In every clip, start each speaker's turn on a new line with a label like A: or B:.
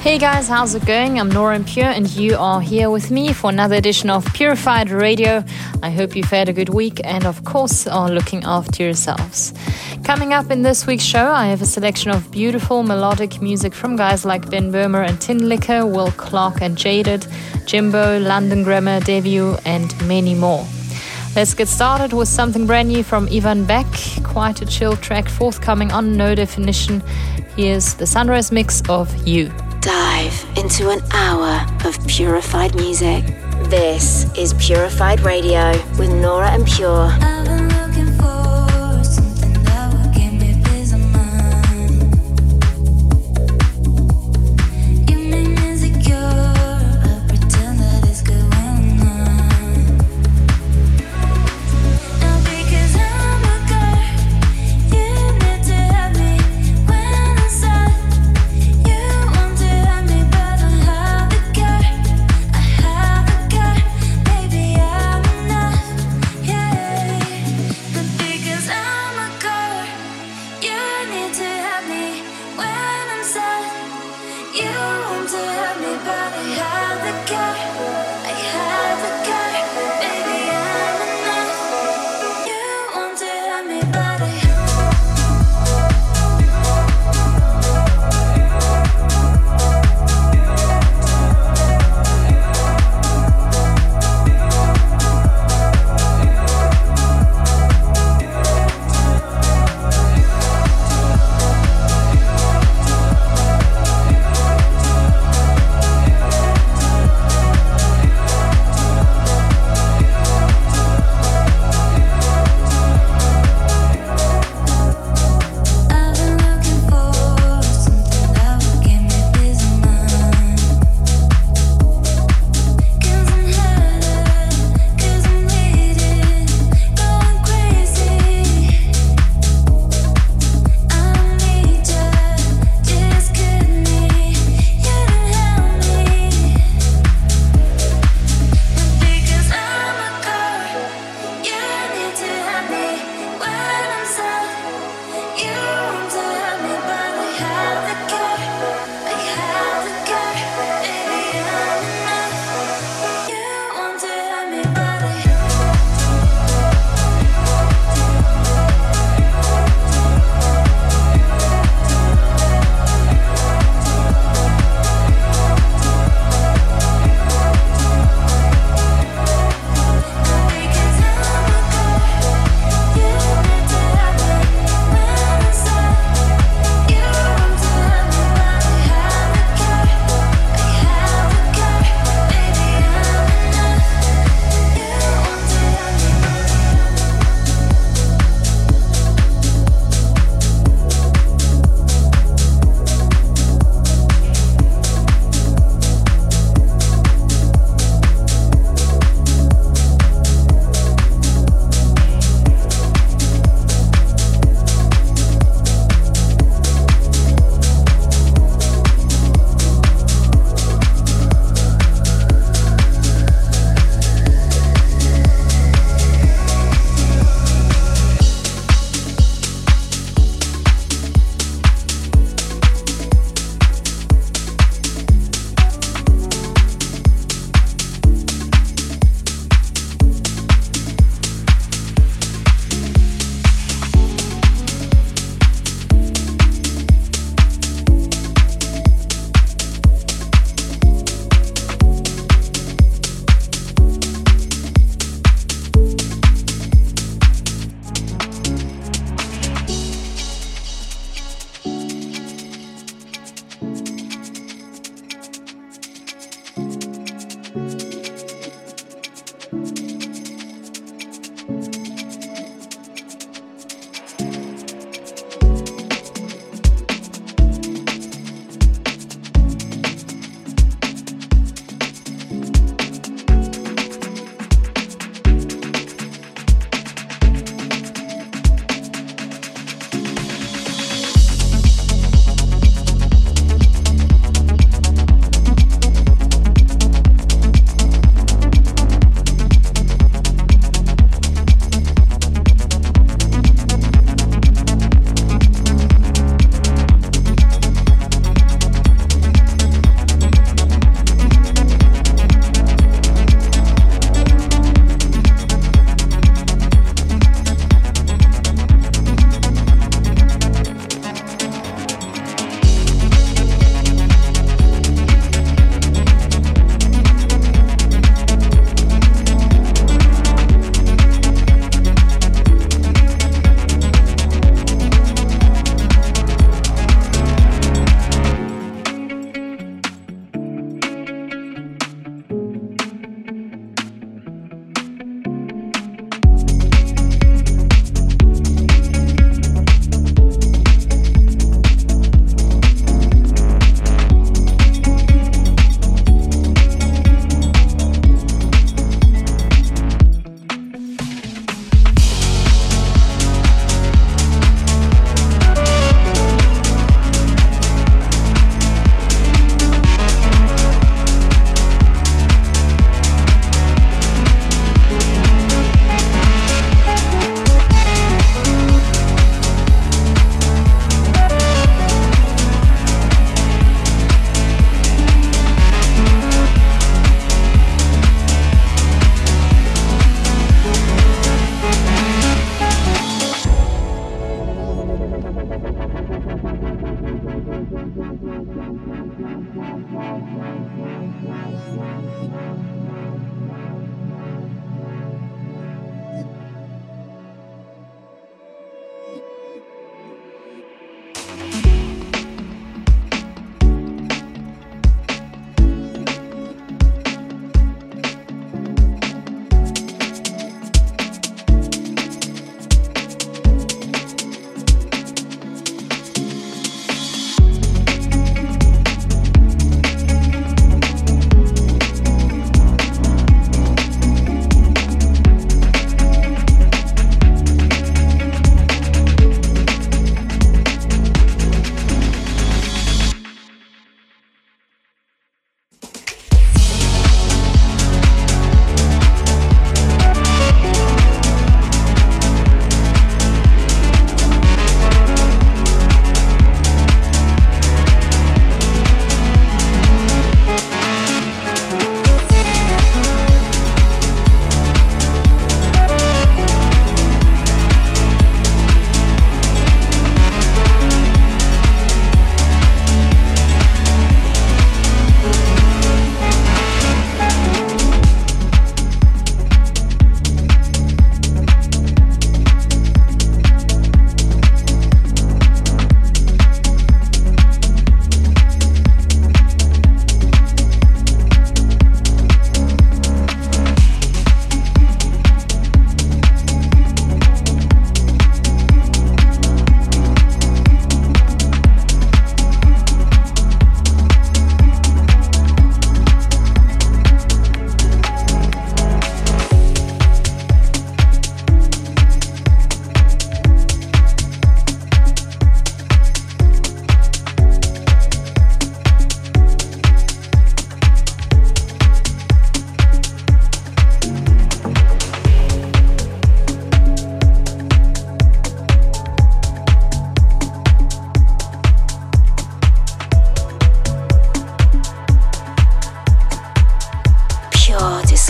A: Hey guys, how's it going? I'm Nora Pure, and you are here with me for another edition of Purified Radio. I hope you've had a good week and, of course, are looking after yourselves. Coming up in this week's show, I have a selection of beautiful melodic music from guys like Ben Böhmer and Tinlicker, Will Clark and Jaded, Jimbo, London Grammar, Debut, and many more. Let's get started with something brand new from Ivan Beck, quite a chill track forthcoming on No Definition. Here's the Sunrise mix of You
B: dive into an hour of purified music. This is Purified Radio with Nora En Pure.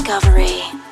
A: discovery.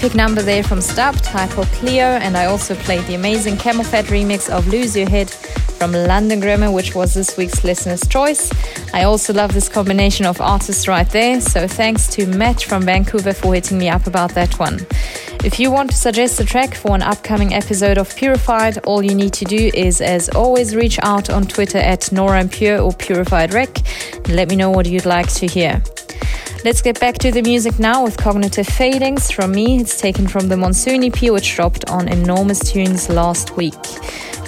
A: Epic number there from Stubbed, Hypo Cleo, and I also played the amazing CamelPhat remix of Lose Your Head from London Grammar, which was this week's listener's choice. I also love this combination of artists right there, so thanks to Matt from Vancouver for hitting me up about that one. If you want to suggest a track for an upcoming episode of Purified, all you need to do is, as always, reach out on Twitter at Nora En Pure or Purified Rec and let me know what you'd like to hear. Let's get back to the music now with Cognitive Fadings from me. It's taken from the Monsoon EP, which dropped on Enormous Tunes last week.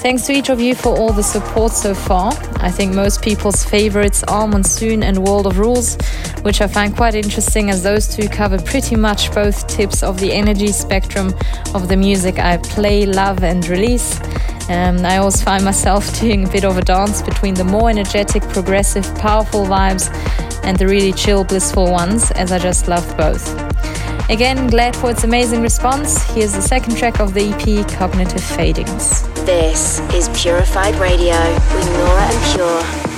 A: Thanks to each of you for all the support so far. I think most people's favorites are Monsoon and World of Rules, which I find quite interesting as those two cover pretty much both tips of the energy spectrum of the music I play, love, and release. Um, I always find myself doing a bit of a dance between the more energetic, progressive, powerful vibes and the really chill, blissful ones, as I just love both. Again, glad for its amazing response. Here's the second track of the EP, Cognitive Fadings.
C: This is Purified Radio with Nora En Pure.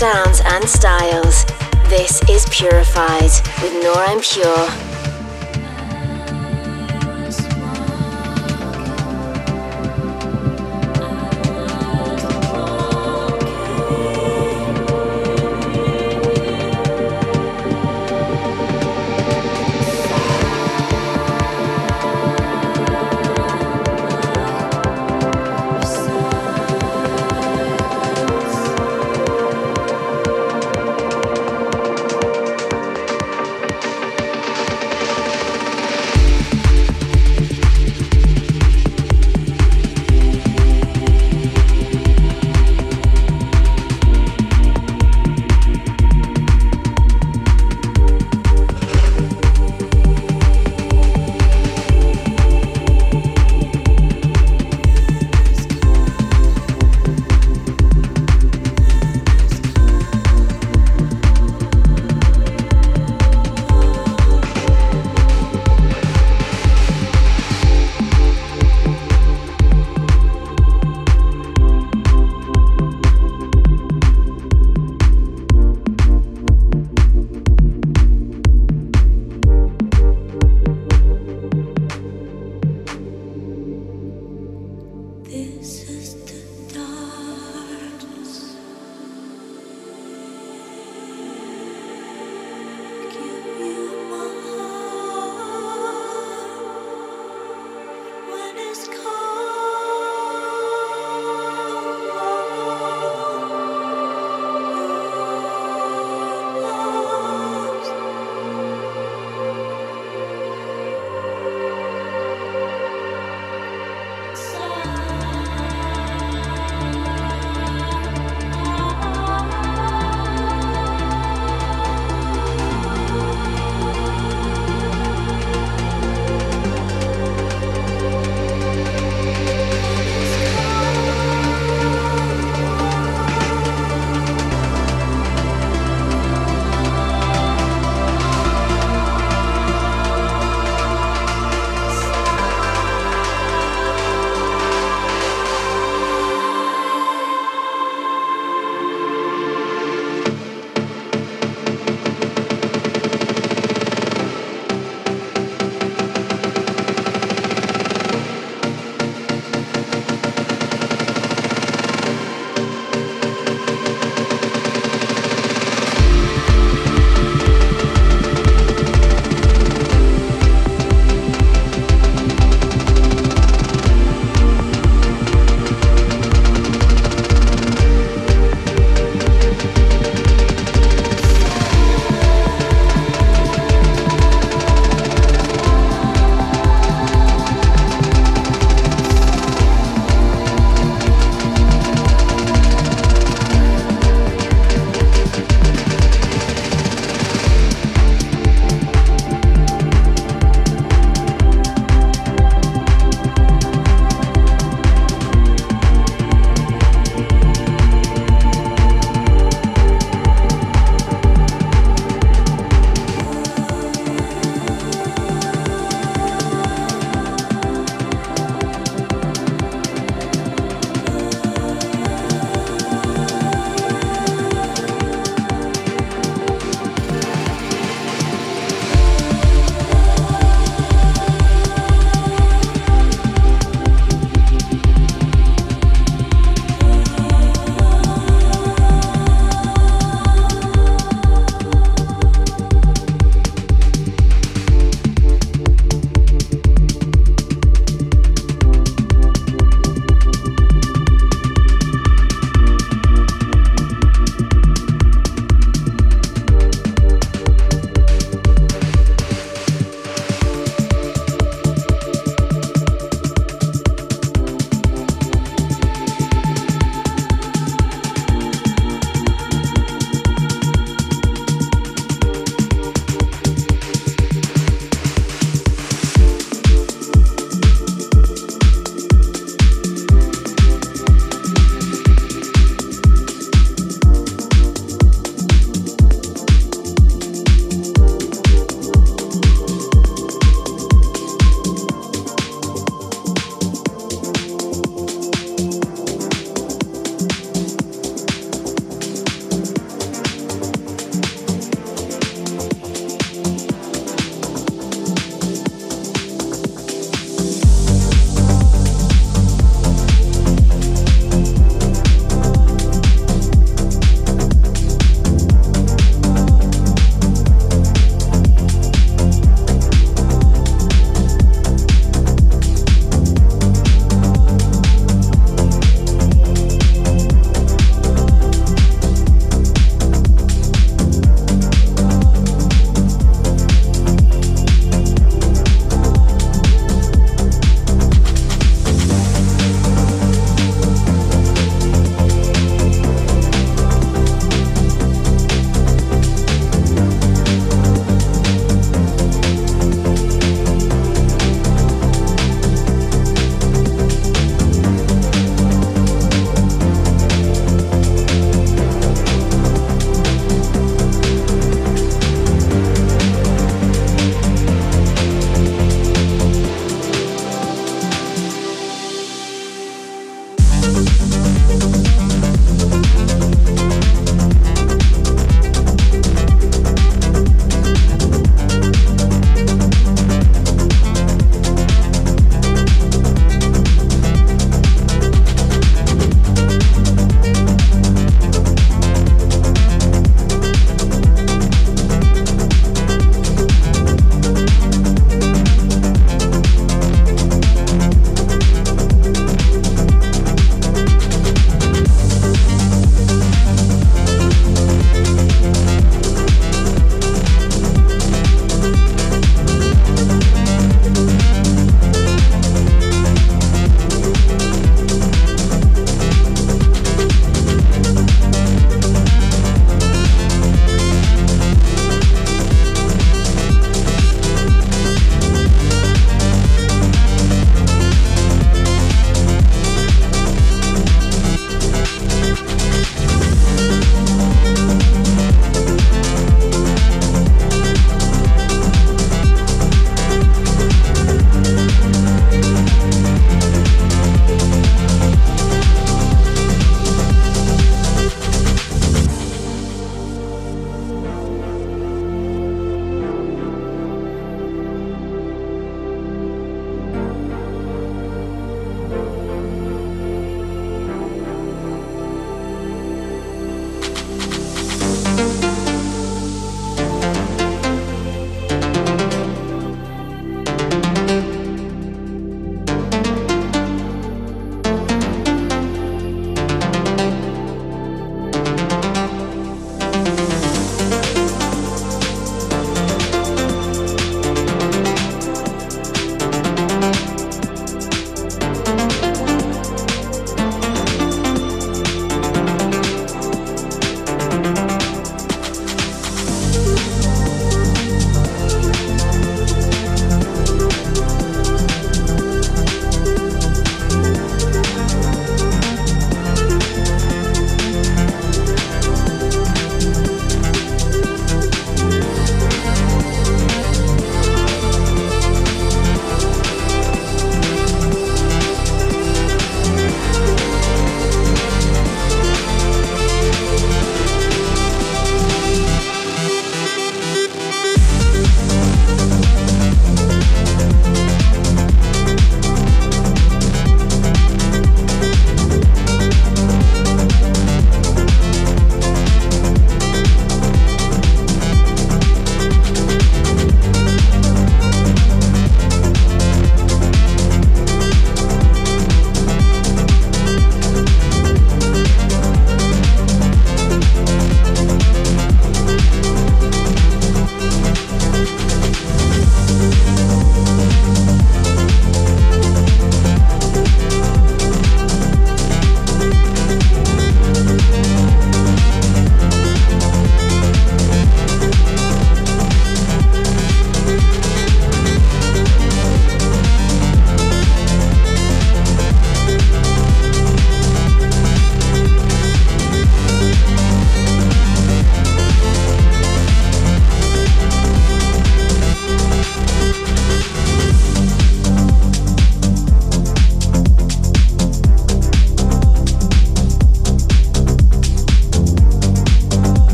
B: Sounds and styles. This is Purified with Nora En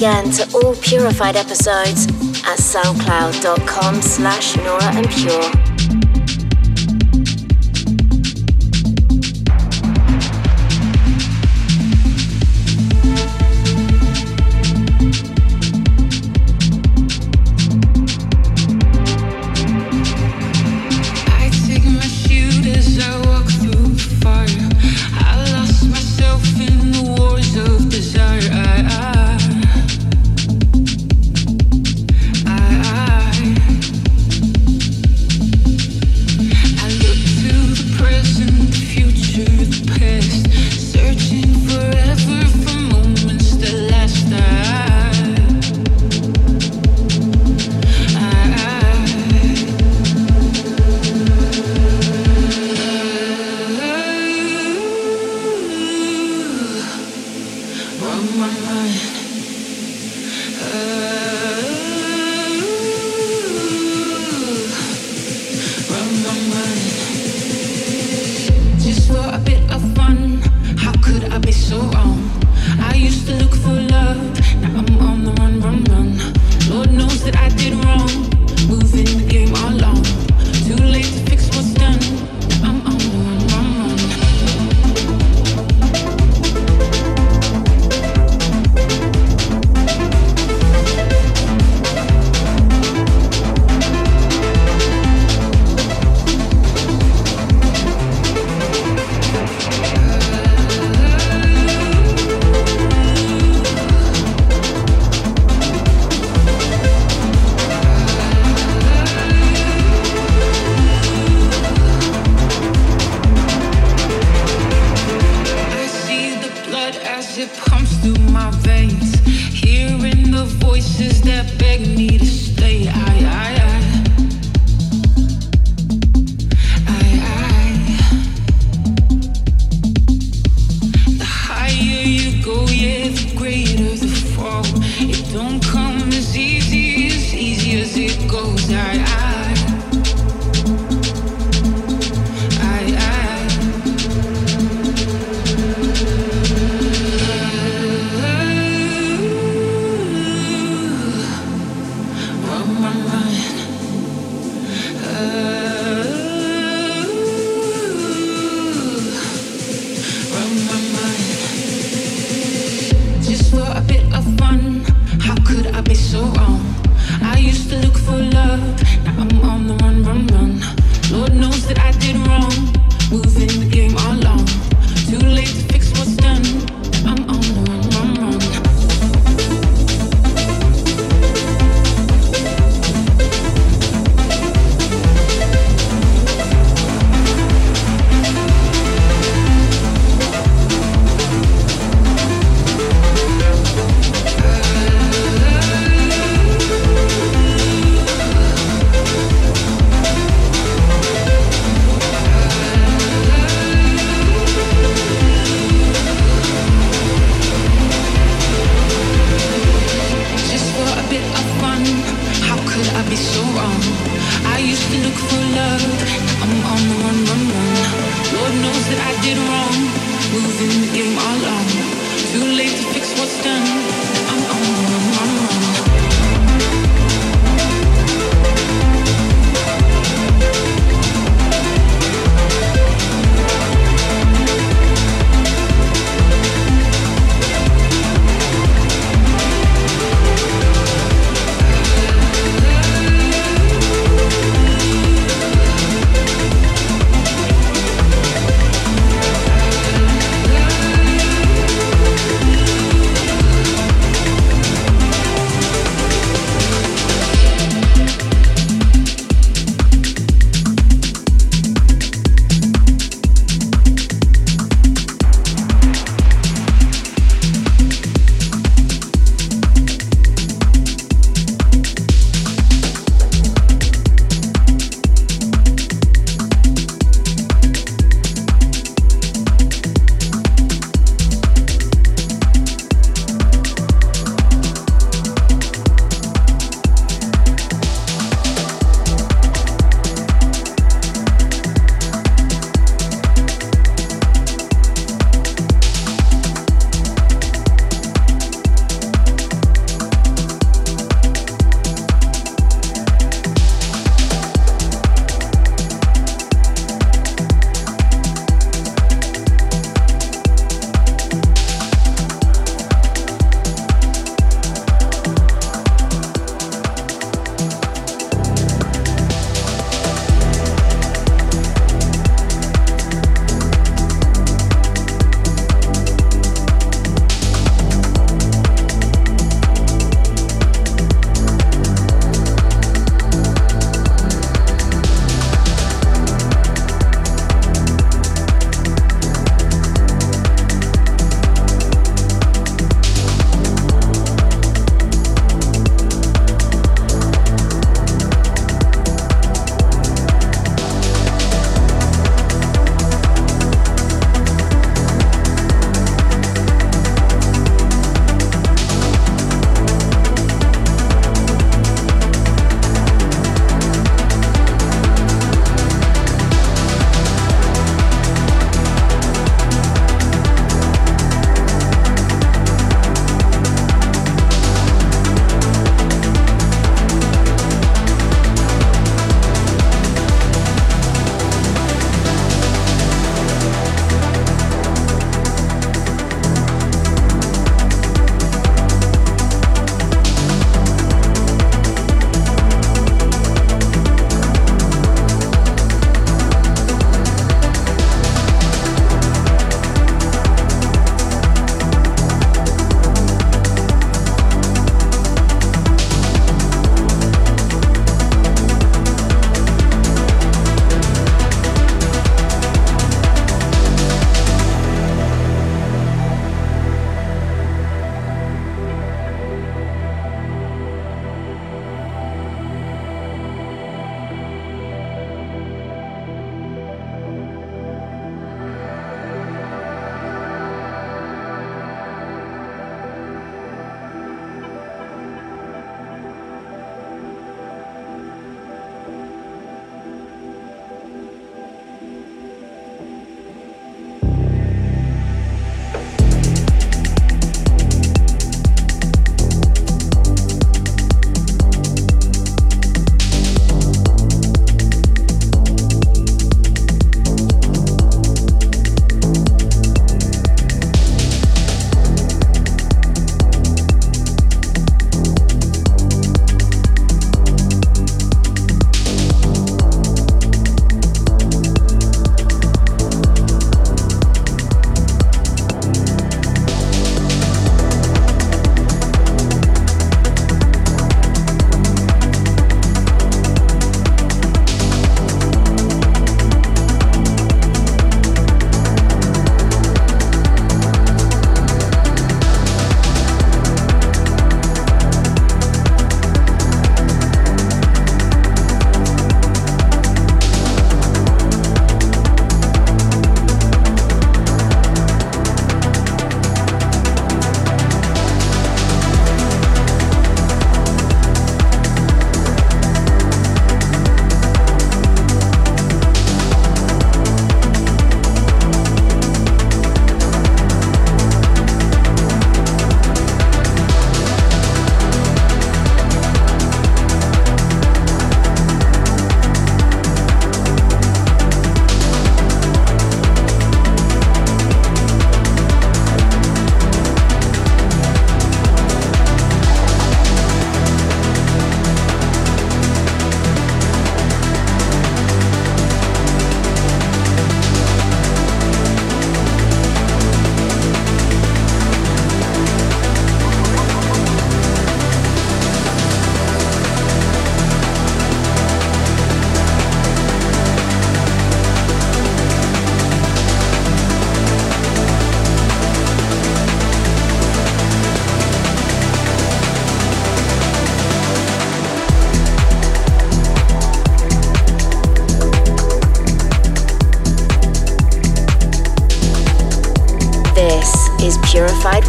C: again to all Purified episodes at soundcloud.com slash Nora En Pure.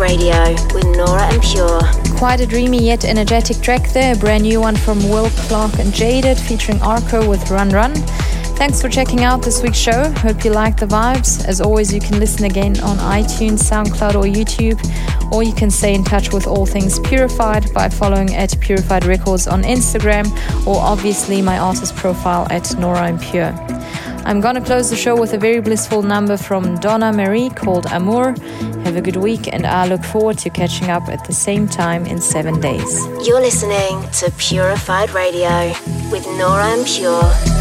D: Radio with Nora En Pure.
A: Quite a dreamy yet energetic track there, a brand new one from Will Clarke and Jaded featuring Arco with Run Run. Thanks for checking out this week's show. Hope you like the vibes. As always, you can listen again on iTunes, SoundCloud, or YouTube, or you can stay in touch with all things Purified by following at Purified Records on Instagram, or obviously my artist profile at Nora En I'm gonna close the show with a very blissful number from Donna Marie called Amour. Have a good week, and I look forward to catching up at the same time in seven days.
D: You're listening to Purified Radio with Nora En Pure.